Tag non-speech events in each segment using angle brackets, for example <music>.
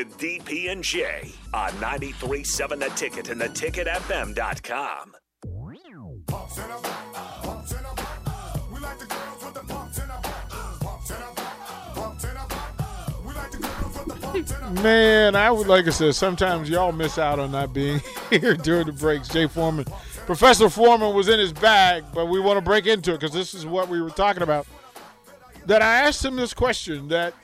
with DP and J on 93.7 The Ticket and theticketfm.com. Man, I would like I said, sometimes y'all miss out on not being <laughs> here during the breaks. Jay Foreman, Professor Foreman was in his bag, but we want to break into it because this is what we were talking about. That I asked him this question that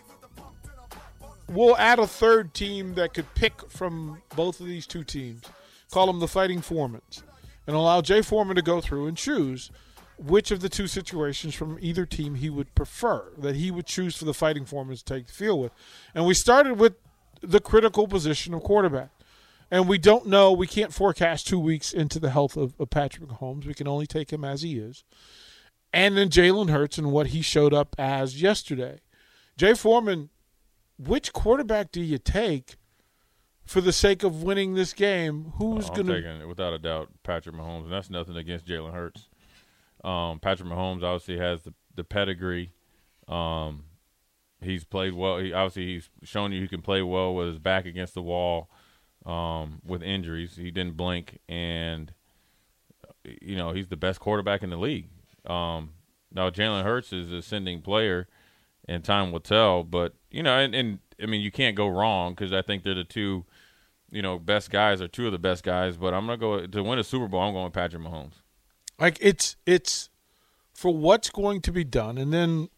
we'll add a third team that could pick from both of these two teams, call them the Fighting Foremans, and allow Jay Foreman to go through and choose which of the two situations from either team he would prefer, that he would choose for the Fighting Foreman to take the field with. And we started with the critical position of quarterback. And we don't know, we can't forecast two weeks into the health of, of Patrick Mahomes. We can only take him as he is. And then Jalen Hurts and what he showed up as yesterday. Jay Foreman, which quarterback do you take for the sake of winning this game? Who's Oh, going to. without a doubt, Patrick Mahomes, and that's nothing against Jalen Hurts. Um, Patrick Mahomes obviously has the the pedigree. Um, he's played well. He obviously he's shown you he can play well with his back against the wall. Um, with injuries, he didn't blink, and you know he's the best quarterback in the league. Um, now Jalen Hurts is an ascending player, and time will tell. But you know, and, and I mean, you can't go wrong because I think they're the two, you know, best guys or two of the best guys. But I'm gonna go to win a Super Bowl. I'm going with Patrick Mahomes. Like it's it's for what's going to be done, and then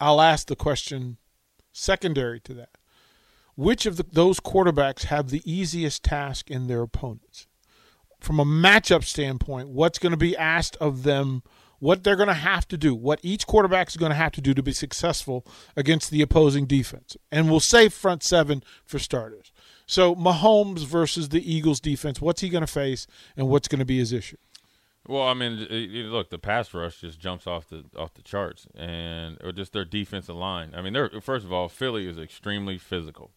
I'll ask the question secondary to that: Which of the, those quarterbacks have the easiest task in their opponents? From a matchup standpoint, what's going to be asked of them? What they're going to have to do? What each quarterback is going to have to do to be successful against the opposing defense? And we'll say front seven for starters. So Mahomes versus the Eagles defense. What's he going to face, and what's going to be his issue? Well, I mean, look, the pass rush just jumps off the off the charts, and or just their defensive line. I mean, they're first of all, Philly is extremely physical.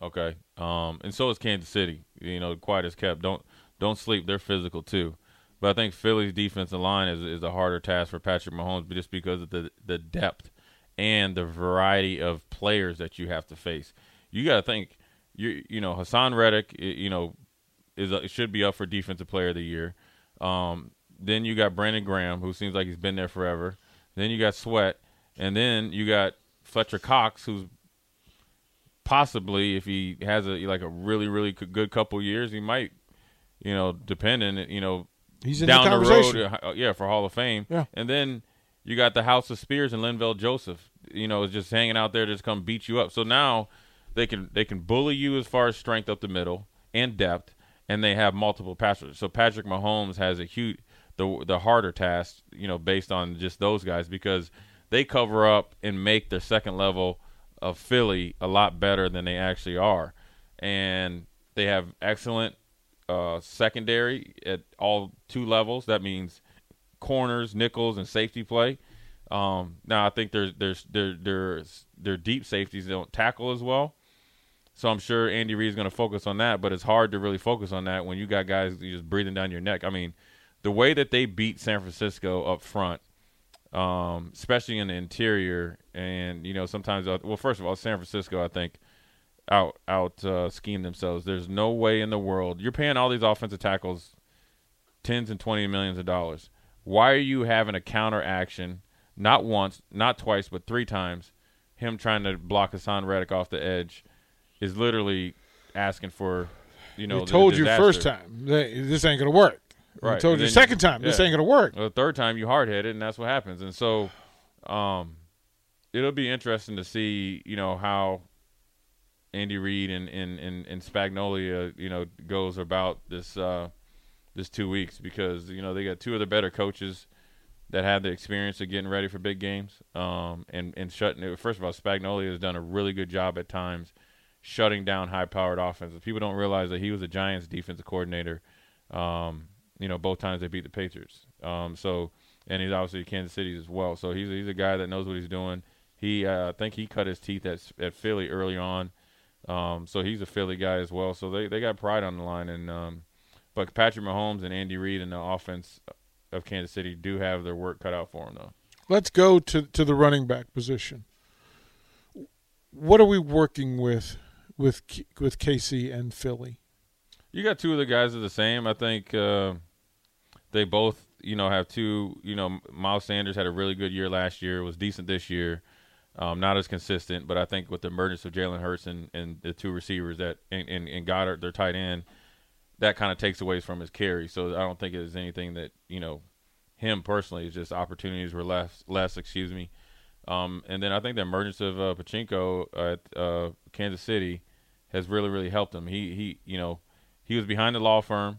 Okay, um, and so is Kansas City. You know, quiet as kept. Don't don't sleep. They're physical too. But I think Philly's defensive line is is a harder task for Patrick Mahomes, just because of the the depth and the variety of players that you have to face. You got to think. You you know Haason Reddick. You know is a, should be up for defensive player of the year. Um, then you got Brandon Graham, who seems like he's been there forever. Then you got Sweat, and then you got Fletcher Cox, who's possibly, if he has a like a really really good couple years, he might, you know, depending, you know, He's in down the the, road, uh, yeah, for Hall of Fame. Yeah. And then you got the House of Spears and Linval Joseph, you know, is just hanging out there to just come beat you up. So now they can they can bully you as far as strength up the middle and depth, and they have multiple passers. So Patrick Mahomes has a huge the the harder task, you know, based on just those guys because they cover up and make their second level of Philly a lot better than they actually are, and they have excellent uh, secondary at all two levels. That means corners, nickels, and safety play. Um, now I think there's there there's their deep safeties don't tackle as well. So I'm sure Andy Reid's going to focus on that, but it's hard to really focus on that when you got guys just breathing down your neck. I mean, the way that they beat San Francisco up front, um, especially in the interior, and you know sometimes, uh, well, first of all, San Francisco, I think, out out uh, scheme themselves. There's no way in the world you're paying all these offensive tackles tens and twenty millions of dollars. Why are you having a counter action? Not once, not twice, but three times. Him trying to block Haason Reddick off the edge is literally asking for, you know, we told you first time that this ain't gonna work. We Right. told you second you- time this ain't gonna work. Well, the third time you hard headed, and that's what happens. And so, um, it'll be interesting to see, you know, how Andy Reid and and and, and Spagnuolo, you know, goes about this uh, this two weeks because you know they got two of the better coaches that have the experience of getting ready for big games. Um, and and shutting it. First of all, Spagnuolo has done a really good job at times shutting down high-powered offenses. People don't realize that he was a Giants defensive coordinator. Um, you know, both times they beat the Patriots. Um, so, and he's obviously Kansas City as well. So he's he's a guy that knows what he's doing. He, uh, I think he cut his teeth at at Philly early on. Um, so he's a Philly guy as well. So they they got pride on the line. And um, but Patrick Mahomes and Andy Reid and the offense of Kansas City do have their work cut out for them though. Let's go to to the running back position. what are we working with with with KC and Philly? You got two of the guys are the same. I think uh, they both, you know, have two. You know, Miles Sanders had a really good year last year. Was decent this year. Um, not as consistent, but I think with the emergence of Jalen Hurts and, and the two receivers that and, and, and Goedert, their tight end, that kind of takes away from his carry. So I don't think it's anything that you know him personally. It's just opportunities were less less. Excuse me. Um, and then I think the emergence of uh, Pacheco at uh, Kansas City has really really helped him. He he you know he was behind the law firm.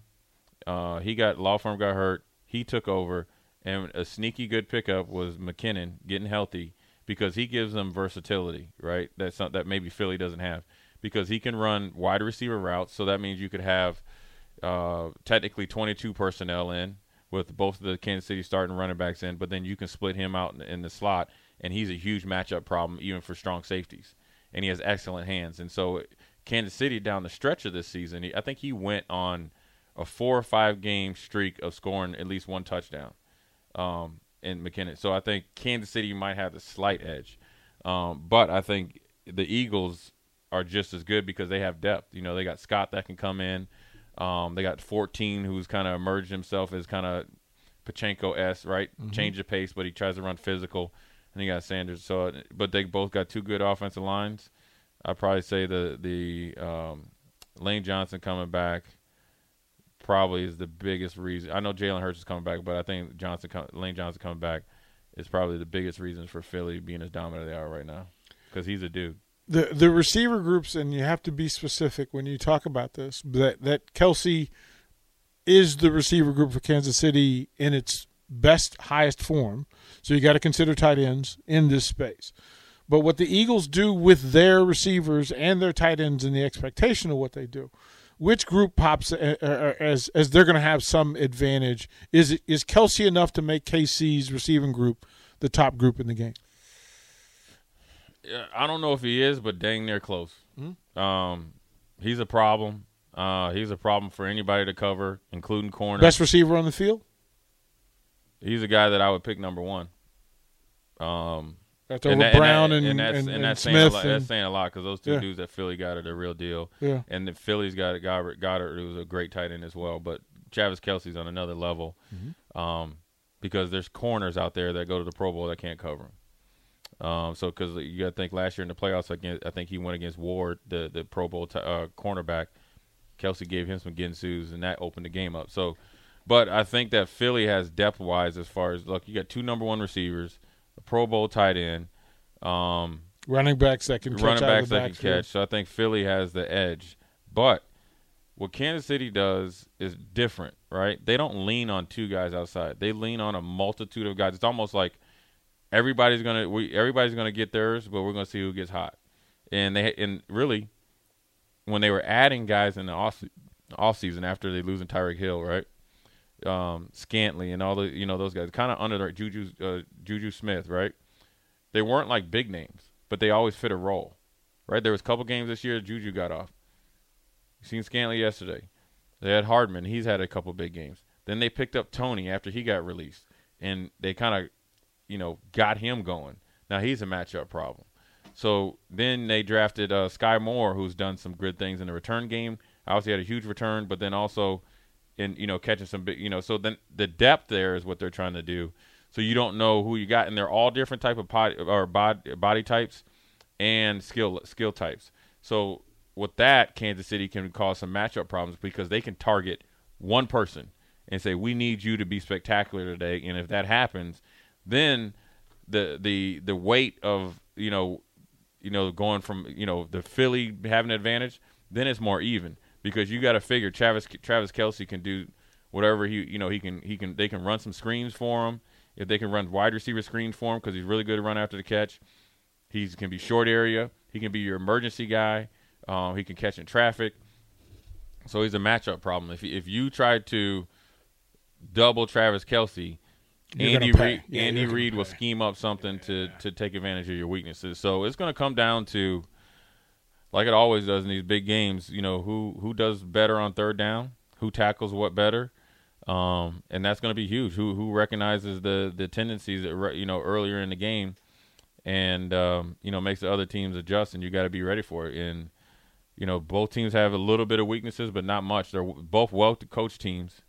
Uh, he got law firm got hurt. He took over, and a sneaky good pickup was McKinnon getting healthy because he gives them versatility, right? That's not, that maybe Philly doesn't have because he can run wide receiver routes. So that means you could have uh, technically 22 personnel in with both of the Kansas City starting running backs in, but then you can split him out in, in the slot, and he's a huge matchup problem even for strong safeties. And he has excellent hands, and so Kansas City down the stretch of this season, he, I think he went on a four or five game streak of scoring at least one touchdown. Um, in McKinnon. So I think Kansas City might have the slight edge, um, but I think the Eagles are just as good because they have depth. You know, they got Scott that can come in. Um, they got 14 who's kind of emerged himself as kind of Pacheco s right, mm-hmm. change the pace, but he tries to run physical. And you got Sanders. So, but they both got two good offensive lines. I'd probably say the the um, Lane Johnson coming back probably is the biggest reason. I know Jalen Hurts is coming back, but I think Johnson, Lane Johnson coming back is probably the biggest reason for Philly being as dominant as they are right now because he's a dude. The the receiver groups, and you have to be specific when you talk about this. That that Kelce is the receiver group for Kansas City in its best, highest form. So you got to consider tight ends in this space. But what the Eagles do with their receivers and their tight ends and the expectation of what they do which group pops uh, uh, uh, as as they're going to have some advantage? Is is Kelce enough to make KC's receiving group the top group in the game? I don't know if he is, but dang near close. Mm-hmm. Um, he's a problem. Uh, he's a problem for anybody to cover, including corner. Best receiver on the field. He's a guy that I would pick number one. Um, that's over and that, Brown and, and, and, that's, and, that's Smith. Saying lot, that's saying a lot because those two yeah. dudes that Philly got are the real deal. Yeah. And the Philly's got Goedert, Goedert who's a great tight end as well. But Travis Kelce's on another level mm-hmm. um, because there's corners out there that go to the Pro Bowl that can't cover him. Um, so because you got to think last year in the playoffs, against, I think he went against Ward, the the Pro Bowl t- uh, cornerback. Kelce gave him some Ginsus, and that opened the game up. So, but I think that Philly has depth wise as far as look, you got two number one receivers, a Pro Bowl tight end um, running backs that can running backs that can catch. So I think Philly has the edge. But what Kansas City does is different, right? They don't lean on two guys outside. They lean on a multitude of guys. It's almost like everybody's gonna we everybody's gonna get theirs, but we're gonna see who gets hot. And they and really, when they were adding guys in the off off season after they losing Tyreek Hill, right? Um, Scantling and all the you know those guys kind of under the Juju uh, Juju Smith, right? they weren't like big names, but they always fit a role, right? There was a couple games this year Juju got off. You seen Scantley yesterday. They had Hardman. He's had a couple big games. Then they picked up Tony after he got released, and they kind of, you know, got him going. Now he's a matchup problem. So then they drafted uh, Skyy Moore, who's done some good things in the return game. Obviously had a huge return, but then also in you know catching some big, you know. So then the depth there is what they're trying to do so you don't know who you got, and they're all different type of body or body, body types and skill skill types. So with that, Kansas City can cause some matchup problems because they can target one person and say, "We need you to be spectacular today." And if that happens, then the the the weight of you know you know going from you know the Philly having an advantage, then it's more even because you got to figure Travis Travis Kelce can do whatever he you know he can he can they can run some screens for him if they can run wide receiver screens for him because he's really good to run after the catch. He can be short area. He can be your emergency guy. Um, he can catch in traffic. So he's a matchup problem. If if you try to double Travis Kelce, you're Andy Reid, yeah, Andy Reid will scheme up something to to take advantage of your weaknesses. So it's going to come down to, like it always does in these big games. You know who who does better on third down, who tackles what better, um, and that's going to be huge. Who who recognizes the the tendencies that you know earlier in the game, and um, you know makes the other teams adjust, and you got to be ready for it. And you know both teams have a little bit of weaknesses, but not much. They're both well coached teams.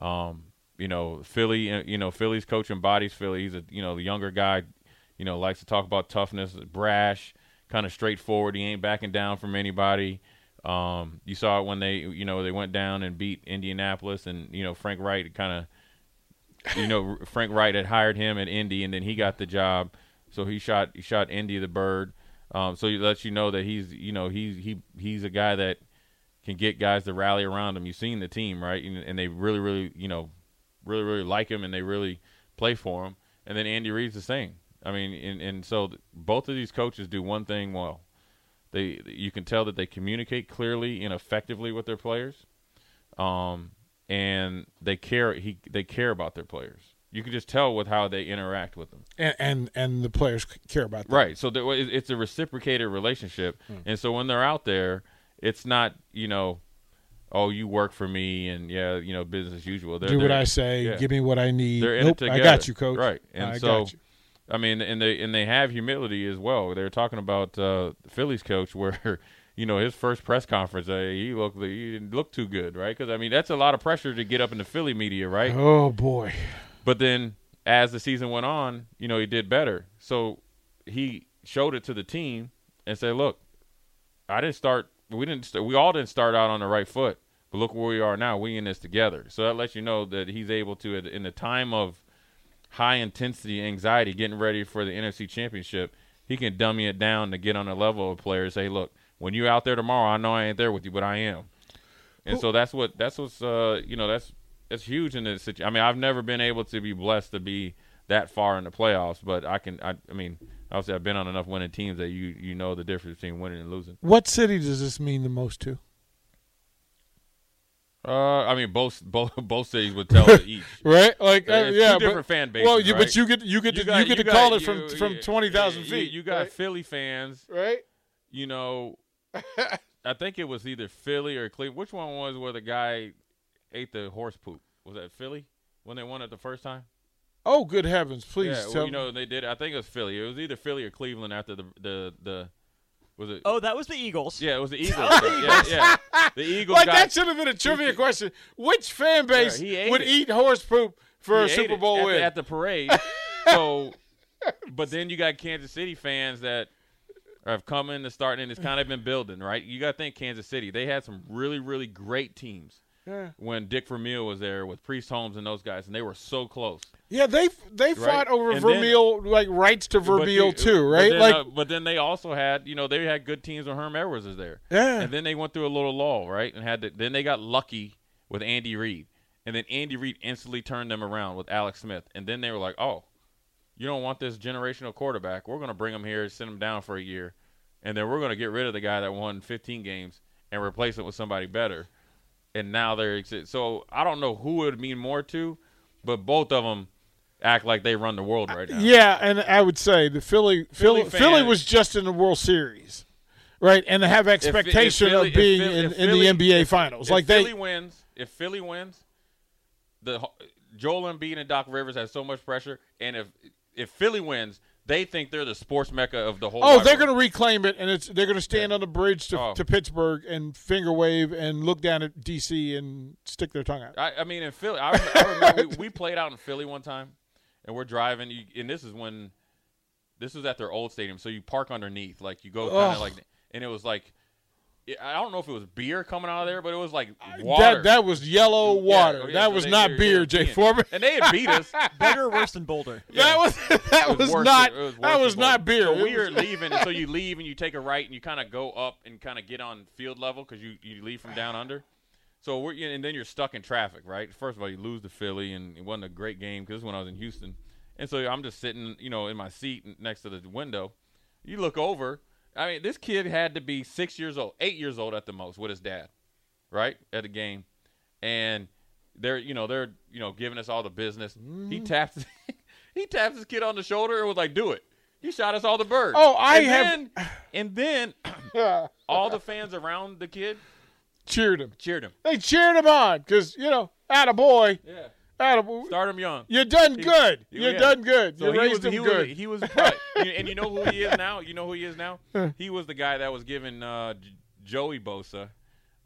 Um, you know Philly, uh, you know Philly's coach embodies Philly. He's a you know the younger guy, you know likes to talk about toughness, brash, kind of straightforward. He ain't backing down from anybody. Um, you saw it when they, you know, they went down and beat Indianapolis, and you know Frank Reich kind of, you know, <laughs> Frank Reich had hired him at Indy, and then he got the job, so he shot he shot Indy the bird. Um, so he lets you know that he's, you know, he's he he's a guy that can get guys to rally around him. You've seen the team, right? And, and they really, really, you know, really, really like him, and they really play for him. And then Andy Reid's the same. I mean, and, and so both of these coaches do one thing well they you can tell that they communicate clearly and effectively with their players, um, and they care. He they care about their players. You can just tell with how they interact with them, and and, and the players care about that. Right. So there, it's a reciprocated relationship, hmm. and so when they're out there, it's not you know oh, you work for me, and yeah, you know, business as usual. They're, Do what I say. Yeah. Give me what I need. They're nope, I got you, coach. Right, and I so I mean, and they and they have humility as well. They were talking about uh, the Phillies coach, where <laughs> you know his first press conference, uh, he looked he didn't look too good, right? Because I mean, that's a lot of pressure to get up in the Philly media, right? Oh boy! But then as the season went on, you know, he did better. So he showed it to the team and said, "Look, I didn't start. We didn't. St- we all didn't start out on the right foot, but look where we are now. We in this together. So that lets you know that he's able to, in the time of high intensity anxiety getting ready for the NFC Championship, he can dummy it down to get on the level of players. Say, look, when you're out there tomorrow, I know I ain't there with you, but I am. And well, so that's what that's what's uh you know that's that's huge in this situation. I mean, I've never been able to be blessed to be that far in the playoffs, but I can. I, I mean, obviously, I've been on enough winning teams that you you know the difference between winning and losing. What city does this mean the most to? Uh, I mean, both both <laughs> both cities would tell each, <laughs> right? Like, uh, yeah, different fan bases. Well, you, right? but you get you get you, to, got, you get you to got, call it from from twenty thousand feet. You, got right? Philly fans, right? You know, <laughs> I think it was either Philly or Cleveland. Which one was where the guy ate the horse poop? Was that Philly when they won it the first time? Oh, good heavens! Please, yeah, well, you know they did. I think it was Philly. It was either Philly or Cleveland after the the the was it? Oh, that was the Eagles. Yeah, it was the <laughs> Eagles. yeah, yeah. The Eagles. like got, that should have been a trivia question. Which fan base yeah, would it. eat horse poop for he a Super Bowl at win the, at the parade? <laughs> so, but then you got Kansas City fans that have come in to start and it's kind of been building, right? You got to think Kansas City. They had some really, really great teams yeah. when Dick Vermeil was there with Priest Holmes and those guys, and they were so close. Yeah, they they right? fought over and Vermeil then, like rights to Vermeil too, right? But then, like, uh, but then they also had you know they had good teams when Herm Edwards was there. Yeah, and then they went through a little lull, right? And had to, then they got lucky with Andy Reid, and then Andy Reid instantly turned them around with Alex Smith, and then they were like, oh, you don't want this generational quarterback? We're going to bring him here, send him down for a year, and then we're going to get rid of the guy that won 15 games and replace it with somebody better. And now they're so I don't know who it would mean more to, but both of them act like they run the world right now. Yeah, and I would say the Philly Philly, Philly, Philly was just in the World Series, right? And they have expectation if, if Philly, of being Philly, in, in, the NBA Finals. like Philly they wins, if Philly wins, the Joel Embiid and Doc Rivers have so much pressure, and if if Philly wins, they think they're the sports mecca of the whole. Oh, they're going to reclaim it, and it's they're going to stand yeah. on the bridge to, oh. to Pittsburgh and finger wave and look down at DC and stick their tongue out. I, I mean, in Philly, I, I remember we, we, played out in Philly one time, and we're driving. You, and this is when this was at their old stadium, so you park underneath, like you go kind of like, and it was like. I don't know if it was beer coming out of there, but it was like water. That, that was yellow water. Yeah, yeah, that so was they, not beer, Jay Foreman. And they had beat us. <laughs> Better or worse than Boulder? Yeah. <laughs> That was <laughs> that was, was not was that was not beer. So we were leaving, and so you leave and you take a right and you kind of go up and kind of get on field level because you you leave from down under. So we're and then you're stuck in traffic, right? First of all, you lose to Philly, and it wasn't a great game because when I was in Houston. And so I'm just sitting, you know, in my seat next to the window. You look over. I mean, this kid had to be six years old, eight years old at the most, with his dad, right at a game, and they're, you know, they're, you know, giving us all the business. Mm-hmm. <laughs> He taps, he taps his kid on the shoulder and was like, "Do it." He shot us all the birds. Oh, I and have. Then, and then <laughs> all the fans around the kid cheered him. Cheered him. They cheered him on because you know, at a boy. Yeah Adam, Start him young. you're done good. Yeah. You're done good. So you he raised was, him he good. Was, he was, <laughs> and you know who he is now. You know who he is now. He was the guy that was giving uh, Joey Bosa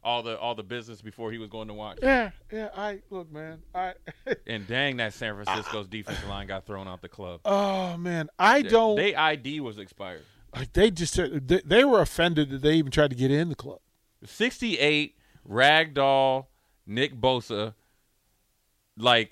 all the all the business before he was going to watch. yeah, yeah. I look, man. I. <laughs> And dang, that San Francisco's defensive line got thrown out the club. oh man, I don't. They ID was expired. Like, they just they, they were offended that they even tried to get in the club. 68 ragdoll Nick Bosa like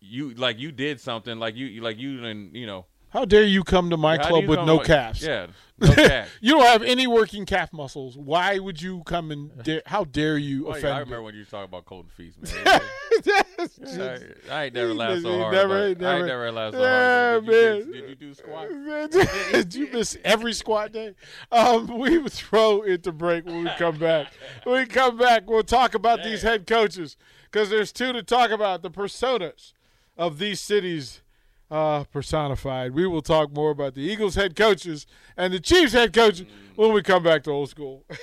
you like you did something like you like you didn't you know How dare you come to my how club with no up- calves? yeah <laughs> no calf you don't have any working calf muscles. Why would you come and dare, how dare you Well, offend? I me? remember when you talking about Colton Feast man <laughs> That's I, I ain't never laughed so hard never- he I ain't never laughed so Yeah, hard did you, man. do, did you do squats <laughs> Did you miss every squat day? Um, we would throw it to break when we come back. When we come back, we'll talk about these head coaches because there's two to talk about the personas of these cities uh, personified. We will talk more about the Eagles head coaches and the Chiefs head coaches when we come back to old school. <laughs>